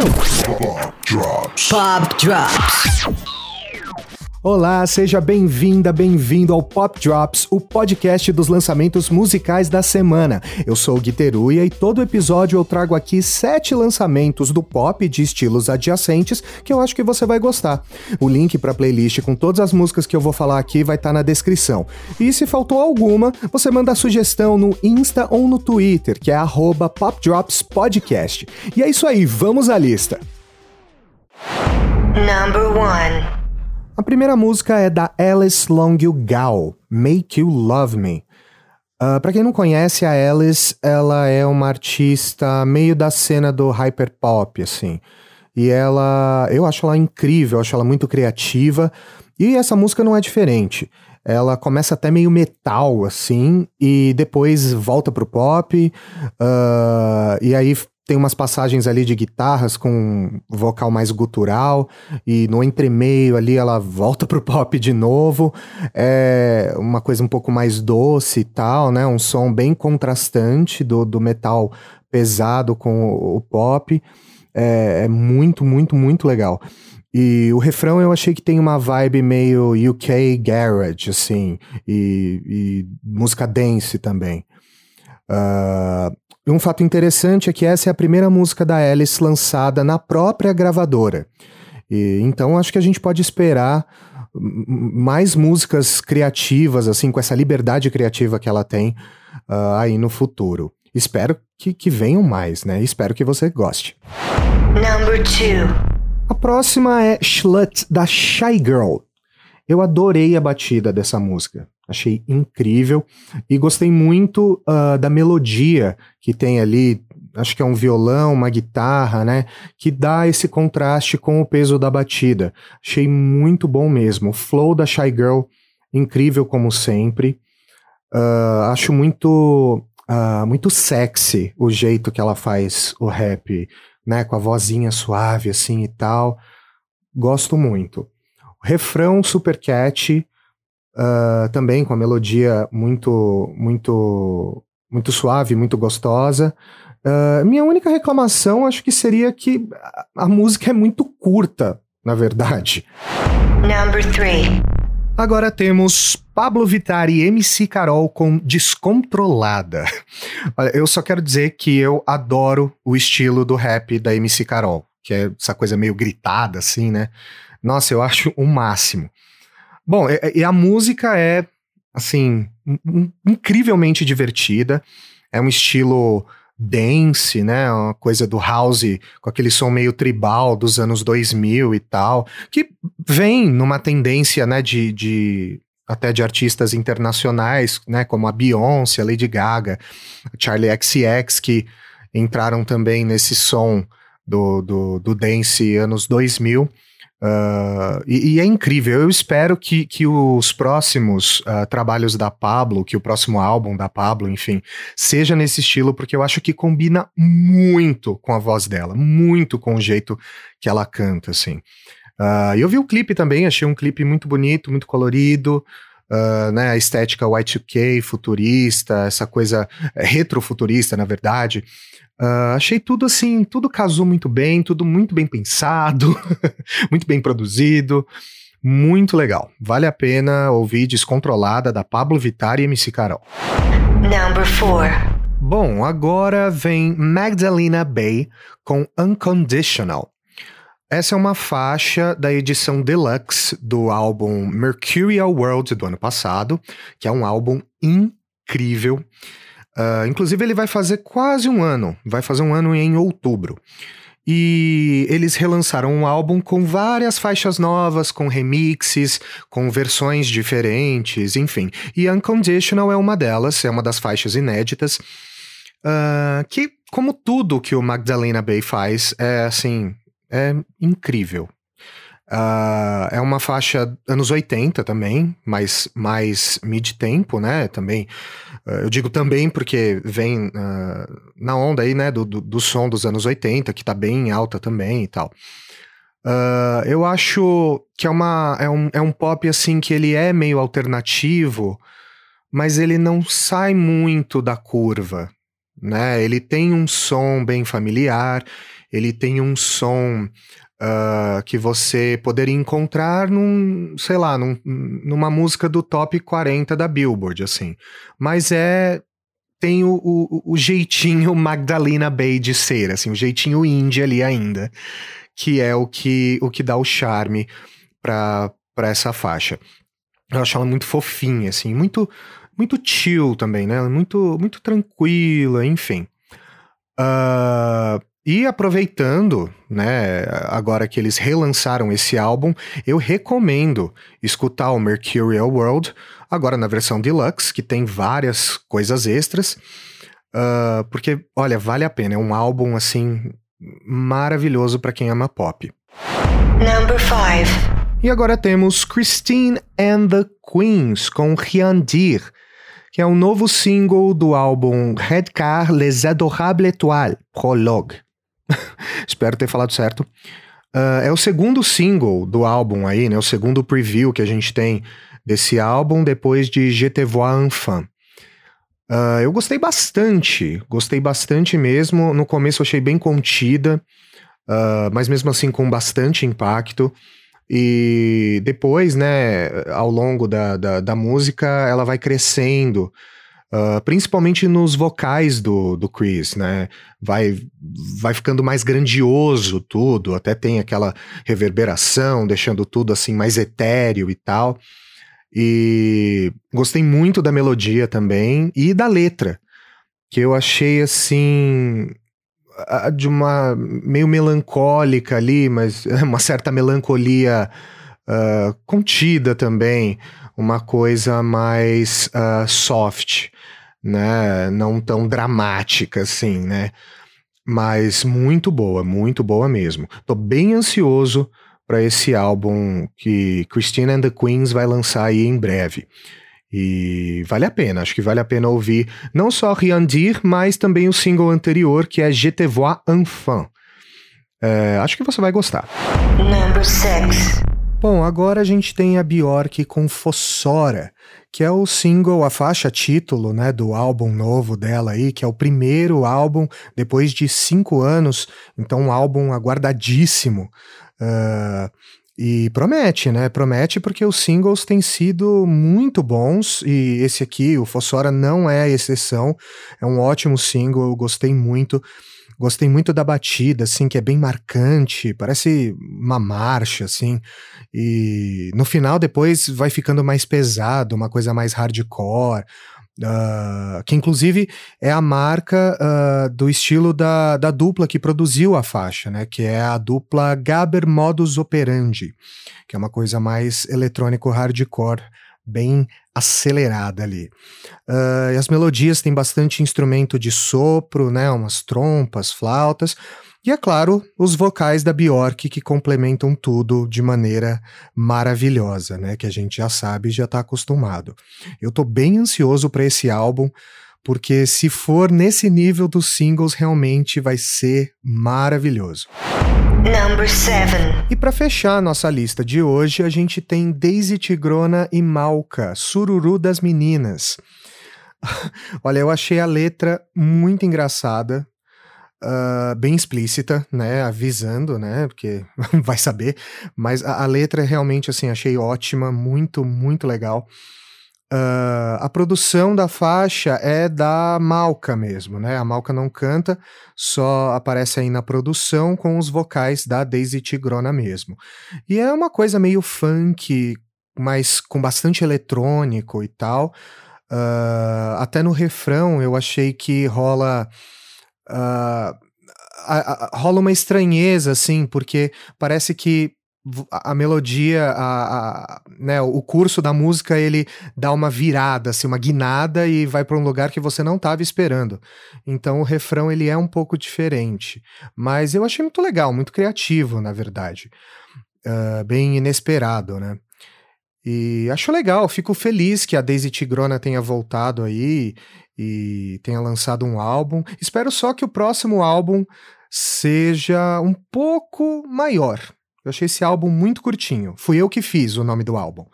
Pop Drops. Pop Drops. Olá, seja bem-vinda, bem-vindo ao Pop Drops, o podcast dos lançamentos musicais da semana. Eu sou o Guiteruia e todo episódio eu trago aqui sete lançamentos do pop de estilos adjacentes que eu acho que você vai gostar. O link para a playlist com todas as músicas que eu vou falar aqui vai estar tá na descrição. E se faltou alguma, você manda a sugestão no Insta ou no Twitter, que é @popdropspodcast. E é isso aí, vamos à lista. Number one. A primeira música é da Alice Longu Gao, Make You Love Me. Uh, ah, para quem não conhece, a Alice, ela é uma artista meio da cena do hyperpop, assim. E ela, eu acho ela incrível, eu acho ela muito criativa. E essa música não é diferente. Ela começa até meio metal, assim, e depois volta pro pop. Uh, e aí tem umas passagens ali de guitarras com vocal mais gutural e no entremeio ali ela volta pro pop de novo. É uma coisa um pouco mais doce e tal, né? Um som bem contrastante do, do metal pesado com o, o pop. É, é muito, muito, muito legal. E o refrão eu achei que tem uma vibe meio UK garage, assim, e, e música dance também. Uh, um fato interessante é que essa é a primeira música da Alice lançada na própria gravadora. E, então acho que a gente pode esperar mais músicas criativas, assim, com essa liberdade criativa que ela tem uh, aí no futuro. Espero que, que venham mais, né? Espero que você goste. Number two. A próxima é Schlut, da Shy Girl. Eu adorei a batida dessa música. Achei incrível e gostei muito uh, da melodia que tem ali. Acho que é um violão, uma guitarra, né? Que dá esse contraste com o peso da batida. Achei muito bom mesmo. O flow da Shy Girl, incrível como sempre. Uh, acho muito, uh, muito sexy o jeito que ela faz o rap, né? Com a vozinha suave assim e tal. Gosto muito. O refrão super catchy uh, também com a melodia muito, muito, muito suave, muito gostosa. Uh, minha única reclamação acho que seria que a, música é muito curta, na verdade. Number three. Agora temos Pablo Vittar e MC Carol com Descontrolada. Olha, eu só quero dizer que eu adoro o estilo do rap da MC Carol, que é essa coisa meio gritada assim, né? Nossa, eu acho o máximo. Bom, e, e a música é, assim, incrivelmente divertida. É um estilo dance, né? Uma coisa do house com aquele som meio tribal dos anos 2000 e tal, que vem numa tendência, né, de, de até de artistas internacionais, né, como a Beyoncé, a Lady Gaga, a Charlie XCX, que entraram também nesse som do, do, do dance anos 2000. Uh, e, e, é incrível, eu espero que, que os próximos uh, trabalhos da Pablo, que o próximo álbum da Pablo, enfim, seja nesse estilo, porque eu acho que combina muito com a voz dela, muito com o jeito que ela canta, assim. Uh, eu vi o clipe também, achei um clipe muito bonito, muito colorido, Uh, né, a estética Y2K, futurista, essa coisa é, retrofuturista, na verdade. Uh, achei tudo assim, tudo casou muito bem, tudo muito bem pensado, muito bem produzido, muito legal. Vale a pena ouvir Descontrolada da Pablo Vittar e MC Carol. Number four. Bom, agora vem Magdalena Bay com Unconditional. Essa é uma faixa da edição deluxe do álbum Mercurial World do ano passado, que é um álbum incrível. Uh, inclusive, ele vai fazer quase um ano, vai fazer um ano em outubro. E eles relançaram um álbum com várias faixas novas, com remixes, com versões diferentes, enfim. E Unconditional é uma delas, é uma das faixas inéditas. Uh, que, como tudo que o Magdalena Bay faz, é assim, é incrível. Uh, é uma faixa anos 80 também, mas mais mid-tempo, né? Também. Uh, eu digo também porque vem uh, na onda aí, né? Do, do, do, som dos anos 80, que tá bem alta também e tal. eu acho que é, uma, é, um, é um pop assim que ele é meio alternativo, mas ele não sai muito da curva, né? Ele tem um som bem familiar ele tem um som uh, que você poderia encontrar num, sei lá, num, numa música do top 40 da Billboard, assim. Mas é tem o, o, o, jeitinho Magdalena Bay de ser, assim, o jeitinho indie ali ainda, que é o que, o que dá o charme para essa faixa. Eu acho ela muito fofinha, assim, muito muito chill também, né? Muito, muito tranquila, enfim. Uh, e aproveitando, né, agora que eles relançaram esse álbum, eu recomendo escutar o Mercurial World, agora na versão deluxe, que tem várias coisas extras, uh, porque, olha, vale a pena, é um álbum, assim, maravilhoso para quem ama pop. Number 5 e agora temos Christine and the Queens com Riandir, que é o um novo single do álbum Redcar Les Adorables Étoiles, Prologue. Espero ter falado certo. Uh, é o segundo single do álbum aí, né? O segundo preview que a gente tem desse álbum depois de Je te enfin. Uh, eu gostei bastante, gostei bastante mesmo. No começo eu achei bem contida, uh, mas mesmo assim com bastante impacto. E depois, né, ao longo da, da, da música, ela vai crescendo, uh, principalmente nos vocais do, do Chris, né? Vai, vai ficando mais grandioso tudo, até tem aquela reverberação, deixando tudo assim mais etéreo e tal. E gostei muito da melodia também e da letra, que eu achei assim de uma meio melancólica ali, mas uma certa melancolia uh, contida também, uma coisa mais uh, soft, né? Não tão dramática assim, né? Mas muito boa, muito boa mesmo. Tô bem ansioso para esse álbum que Christina and the Queens vai lançar aí em breve. E vale a pena, acho que vale a pena ouvir não só Riandir, mas também o single anterior, que é Je te vois enfin. É, acho que você vai gostar. Number. Bom, agora a gente tem a Bjork com Fossora, que é o single, a faixa título, né, do álbum novo dela aí, que é o primeiro álbum depois de cinco anos, então um álbum aguardadíssimo. Uh, e promete, né? Promete porque os singles têm sido muito bons e esse aqui, o Fossora, não é a exceção. É um ótimo single, eu gostei muito. Gostei muito da batida, assim, que é bem marcante, parece uma marcha, assim. E no final, depois, vai ficando mais pesado, uma coisa mais hardcore, Uh, que inclusive é a marca uh, do estilo da, da dupla que produziu a faixa, né? Que é a dupla Gaber Modus Operandi, que é uma coisa mais eletrônico hardcore, bem acelerada ali. Uh, e as melodias têm bastante instrumento de sopro, né? Umas trompas, flautas. E é claro, os vocais da Bjork que complementam tudo de maneira maravilhosa, né? Que a gente já sabe e já está acostumado. Eu tô bem ansioso para esse álbum, porque se for nesse nível dos singles, realmente vai ser maravilhoso. Number seven. E para fechar a nossa lista de hoje, a gente tem Daisy Tigrona e Malca, Sururu das Meninas. Olha, eu achei a letra muito engraçada, Uh, bem explícita, né, avisando, né, porque vai saber, mas a, a, letra realmente, assim, achei ótima, muito, muito legal. Uh, a produção da faixa é da Malca mesmo, né, a Malca não canta, só aparece aí na produção com os vocais da Daisy Tigrona mesmo. E é uma coisa meio funk, mas com bastante eletrônico e tal. Uh, até no refrão eu achei que rola Uh, a, a, rola uma estranheza, assim, porque parece que a, a melodia, a, né, o curso da música, ele dá uma virada, assim, uma guinada e vai para um lugar que você não estava esperando. Então o refrão ele é um pouco diferente, mas eu achei muito legal, muito criativo, na verdade, uh, bem inesperado, né? E acho legal, fico feliz que a Daisy Tigrona tenha voltado aí e tenha lançado um álbum. Espero só que o próximo álbum seja um pouco maior. Eu achei esse álbum muito curtinho. Fui eu que fiz o nome do álbum.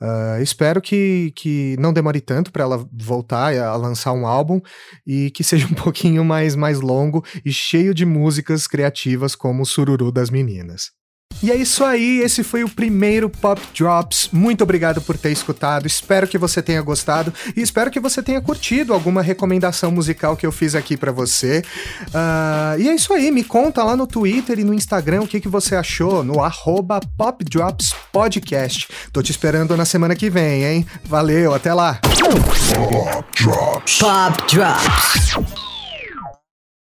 Uh, espero que, que não demore tanto para ela voltar a lançar um álbum e que seja um pouquinho mais, mais longo e cheio de músicas criativas como o Sururu das Meninas. E é isso aí, esse foi o primeiro Pop Drops. Muito obrigado por ter escutado, espero que você tenha gostado e espero que você tenha curtido alguma recomendação musical que eu fiz aqui para você. Uh, e é isso aí, me conta lá no Twitter e no Instagram o que, que você achou, no arroba Pop Drops Podcast. Tô te esperando na semana que vem, hein? Valeu, até lá! Pop Drops. Pop Drops.